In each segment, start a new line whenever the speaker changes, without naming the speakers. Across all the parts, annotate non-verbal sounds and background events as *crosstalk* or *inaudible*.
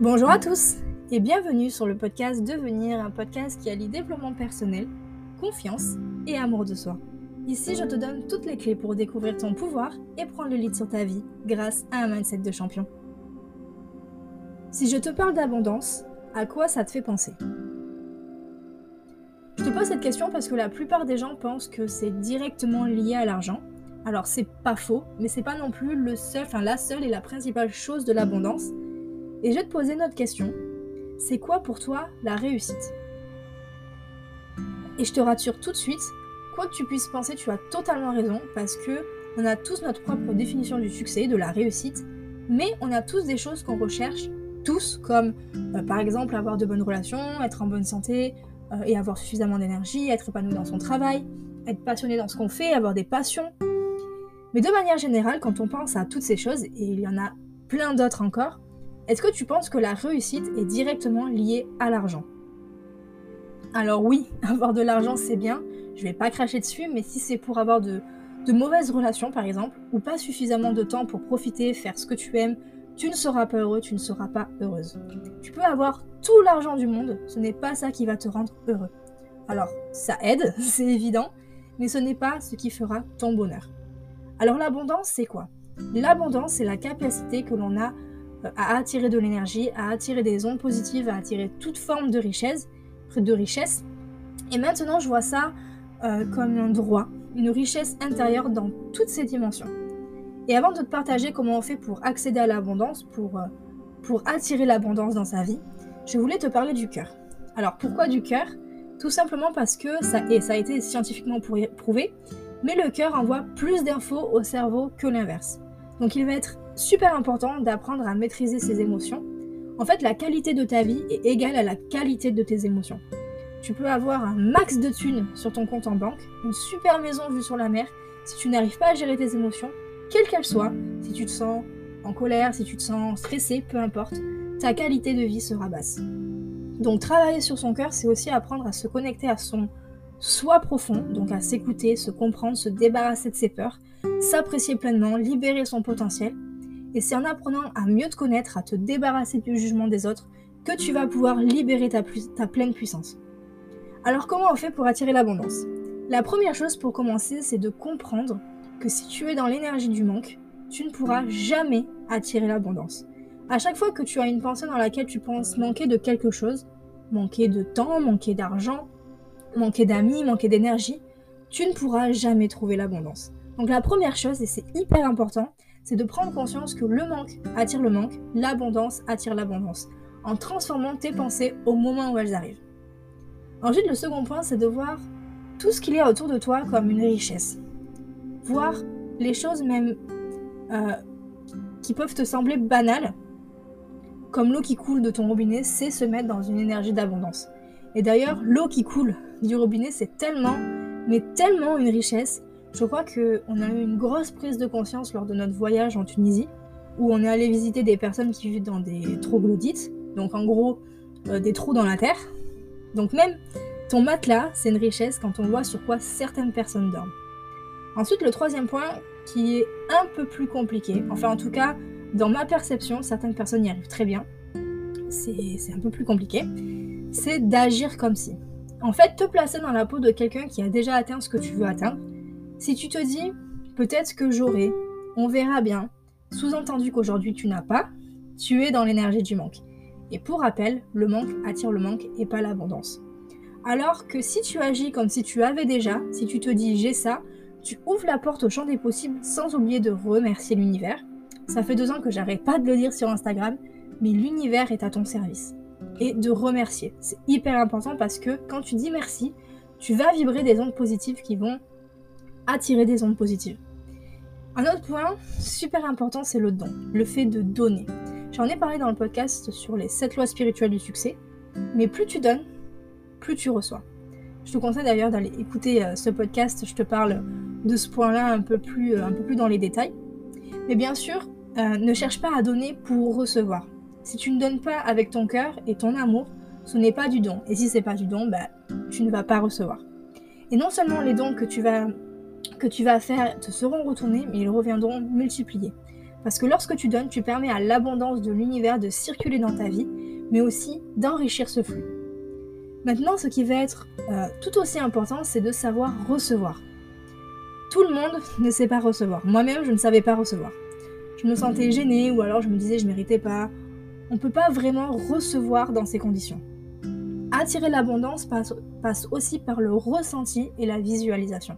Bonjour à tous et bienvenue sur le podcast Devenir, un podcast qui allie développement personnel, confiance et amour de soi. Ici, je te donne toutes les clés pour découvrir ton pouvoir et prendre le lead sur ta vie grâce à un mindset de champion. Si je te parle d'abondance, à quoi ça te fait penser? Je te pose cette question parce que la plupart des gens pensent que c'est directement lié à l'argent. Alors c'est pas faux, mais c'est pas non plus le seul, enfin la seule et la principale chose de l'abondance. Et je vais te poser une autre question. C'est quoi pour toi la réussite? Et je te rassure tout de suite, quoi que tu puisses penser, tu as totalement raison parce que on a tous notre propre définition du succès, de la réussite, mais on a tous des choses qu'on recherche tous, comme euh, par exemple avoir de bonnes relations, être en bonne santé euh, et avoir suffisamment d'énergie, être épanoui dans son travail, être passionné dans ce qu'on fait, avoir des passions. Mais de manière générale, quand on pense à toutes ces choses, et il y en a plein d'autres encore, est-ce que tu penses que la réussite est directement liée à l'argent? Alors oui, *laughs* avoir de l'argent c'est bien, je vais pas cracher dessus, mais si c'est pour avoir de, de mauvaises relations par exemple, ou pas suffisamment de temps pour profiter, faire ce que tu aimes, tu ne seras pas heureux, tu ne seras pas heureuse. Tu peux avoir tout l'argent du monde, ce n'est pas ça qui va te rendre heureux. Alors, ça aide, *laughs* c'est évident, mais ce n'est pas ce qui fera ton bonheur. Alors l'abondance, c'est quoi? L'abondance, c'est la capacité que l'on a à attirer de l'énergie, à attirer des ondes positives, à attirer toute forme de richesse. De richesse. Et maintenant, je vois ça euh, comme un droit, une richesse intérieure dans toutes ses dimensions. Et avant de te partager comment on fait pour accéder à l'abondance, pour, euh, pour attirer l'abondance dans sa vie, je voulais te parler du cœur. Alors pourquoi du cœur? Tout simplement parce que ça, et ça a été scientifiquement prouvé, mais le cœur envoie plus d'infos au cerveau que l'inverse. Donc il va être super important d'apprendre à maîtriser ses émotions. En fait, la qualité de ta vie est égale à la qualité de tes émotions. Tu peux avoir un max de thunes sur ton compte en banque, une super maison vue sur la mer, si tu n'arrives pas à gérer tes émotions, quelle qu'elle soit, si tu te sens en colère, si tu te sens stressé, peu importe, ta qualité de vie sera basse. Donc travailler sur son cœur, c'est aussi apprendre à se connecter à son soi profond, donc à s'écouter, se comprendre, se débarrasser de ses peurs, s'apprécier pleinement, libérer son potentiel. Et c'est en apprenant à mieux te connaître, à te débarrasser du jugement des autres, que tu vas pouvoir libérer ta, pleine puissance. Alors comment on fait pour attirer l'abondance? La première chose pour commencer, c'est de comprendre que si tu es dans l'énergie du manque, tu ne pourras jamais attirer l'abondance. À chaque fois que tu as une pensée dans laquelle tu penses manquer de quelque chose, manquer de temps, manquer d'argent, manquer d'amis, manquer d'énergie, tu ne pourras jamais trouver l'abondance. Donc la première chose, et c'est hyper important, c'est de prendre conscience que le manque attire le manque, l'abondance attire l'abondance, en transformant tes pensées au moment où elles arrivent. Ensuite, le second point, c'est de voir tout ce qu'il y a autour de toi comme une richesse voir les choses même euh, qui peuvent te sembler banales, comme l'eau qui coule de ton robinet, c'est se mettre dans une énergie d'abondance. Et d'ailleurs, l'eau qui coule du robinet, c'est tellement, mais tellement une richesse. Je crois qu'on a eu une grosse prise de conscience lors de notre voyage en Tunisie, où on est allé visiter des personnes qui vivent dans des troglodytes, donc en gros euh, des trous dans la terre. Donc même ton matelas, c'est une richesse quand on voit sur quoi certaines personnes dorment. Ensuite, le troisième point, qui est un peu plus compliqué, enfin en tout cas, dans ma perception, certaines personnes y arrivent très bien, c'est un peu plus compliqué, c'est d'agir comme si. En fait, te placer dans la peau de quelqu'un qui a déjà atteint ce que tu veux atteindre, si tu te dis, peut-être que j'aurai, on verra bien, sous-entendu qu'aujourd'hui tu n'as pas, tu es dans l'énergie du manque. Et pour rappel, le manque attire le manque et pas l'abondance. Alors que si tu agis comme si tu avais déjà, si tu te dis j'ai ça, tu ouvres la porte au champ des possibles sans oublier de remercier l'univers. Ça fait deux ans que j'arrête pas de le dire sur Instagram, mais l'univers est à ton service. Et de remercier. C'est hyper important parce que quand tu dis merci, tu vas vibrer des ondes positives qui vont attirer des ondes positives. Un autre point super important, c'est le don, le fait de donner. J'en ai parlé dans le podcast sur les 7 lois spirituelles du succès, mais plus tu donnes, plus tu reçois. Je te conseille d'ailleurs d'aller écouter euh, ce podcast, je te parle de ce point-là un, peu plus, euh, un peu plus dans les détails. Mais bien sûr, euh, ne cherche pas à donner pour recevoir. Si tu ne donnes pas avec ton cœur et ton amour, ce n'est pas du don. Et si c'est pas du don, bah, tu ne vas pas recevoir. Et non seulement les dons que tu vas, que tu vas faire te seront retournés, mais ils reviendront multipliés. Parce que lorsque tu donnes, tu permets à l'abondance de l'univers de circuler dans ta vie, mais aussi d'enrichir ce flux. Maintenant, ce qui va être euh, tout aussi important, c'est de savoir recevoir. Tout le monde ne sait pas recevoir. Moi-même, je ne savais pas recevoir. Je me sentais gênée ou alors je me disais je méritais pas. On ne peut pas vraiment recevoir dans ces conditions. Attirer l'abondance passe aussi par le ressenti et la visualisation.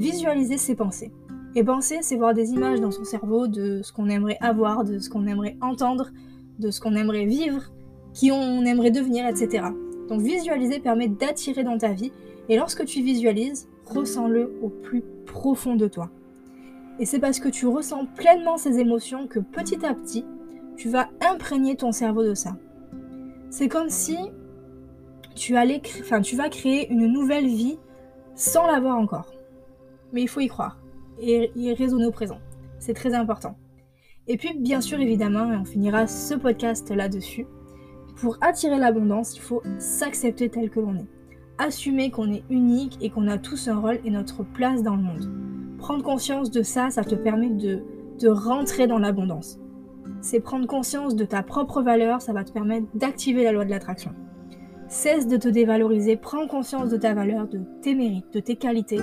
Visualiser ses pensées. Et penser, c'est voir des images dans son cerveau de ce qu'on aimerait avoir, de ce qu'on aimerait entendre, de ce qu'on aimerait vivre, qui on aimerait devenir, etc. Donc visualiser permet d'attirer dans ta vie, et lorsque tu visualises, ressens-le au plus profond de toi. Et c'est parce que tu ressens pleinement ces émotions que petit à petit, tu vas imprégner ton cerveau de ça. C'est comme si tu, allais, enfin, tu vas créer une nouvelle vie sans l'avoir encore. Mais il faut y croire et y raisonner au présent. C'est très important. Et puis, bien sûr, évidemment, et on finira ce podcast là-dessus, pour attirer l'abondance, il faut s'accepter tel que l'on est. Assumer qu'on est unique et qu'on a tous un rôle et notre place dans le monde. Prendre conscience de ça, ça te permet de, de rentrer dans l'abondance. C'est prendre conscience de ta propre valeur, ça va te permettre d'activer la loi de l'attraction. Cesse de te dévaloriser, prends conscience de ta valeur, de tes mérites, de tes qualités,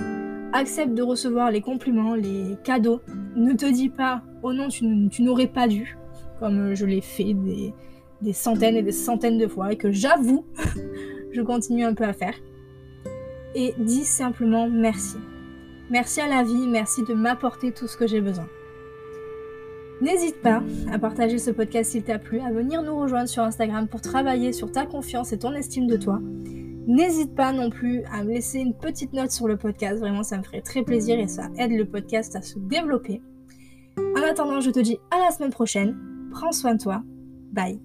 accepte de recevoir les compliments, les cadeaux. Ne te dis pas oh non, tu, n'aurais pas dû, comme je l'ai fait des, des, centaines et des centaines de fois et que j'avoue, *laughs* je continue un peu à faire. Et dis simplement merci. Merci à la vie, merci de m'apporter tout ce que j'ai besoin. N'hésite pas à partager ce podcast s'il t'a plu, à venir nous rejoindre sur Instagram pour travailler sur ta confiance et ton estime de toi. N'hésite pas non plus à me laisser une petite note sur le podcast, vraiment ça me ferait très plaisir et ça aide le podcast à se développer. En attendant, je te dis à la semaine prochaine, prends soin de toi, bye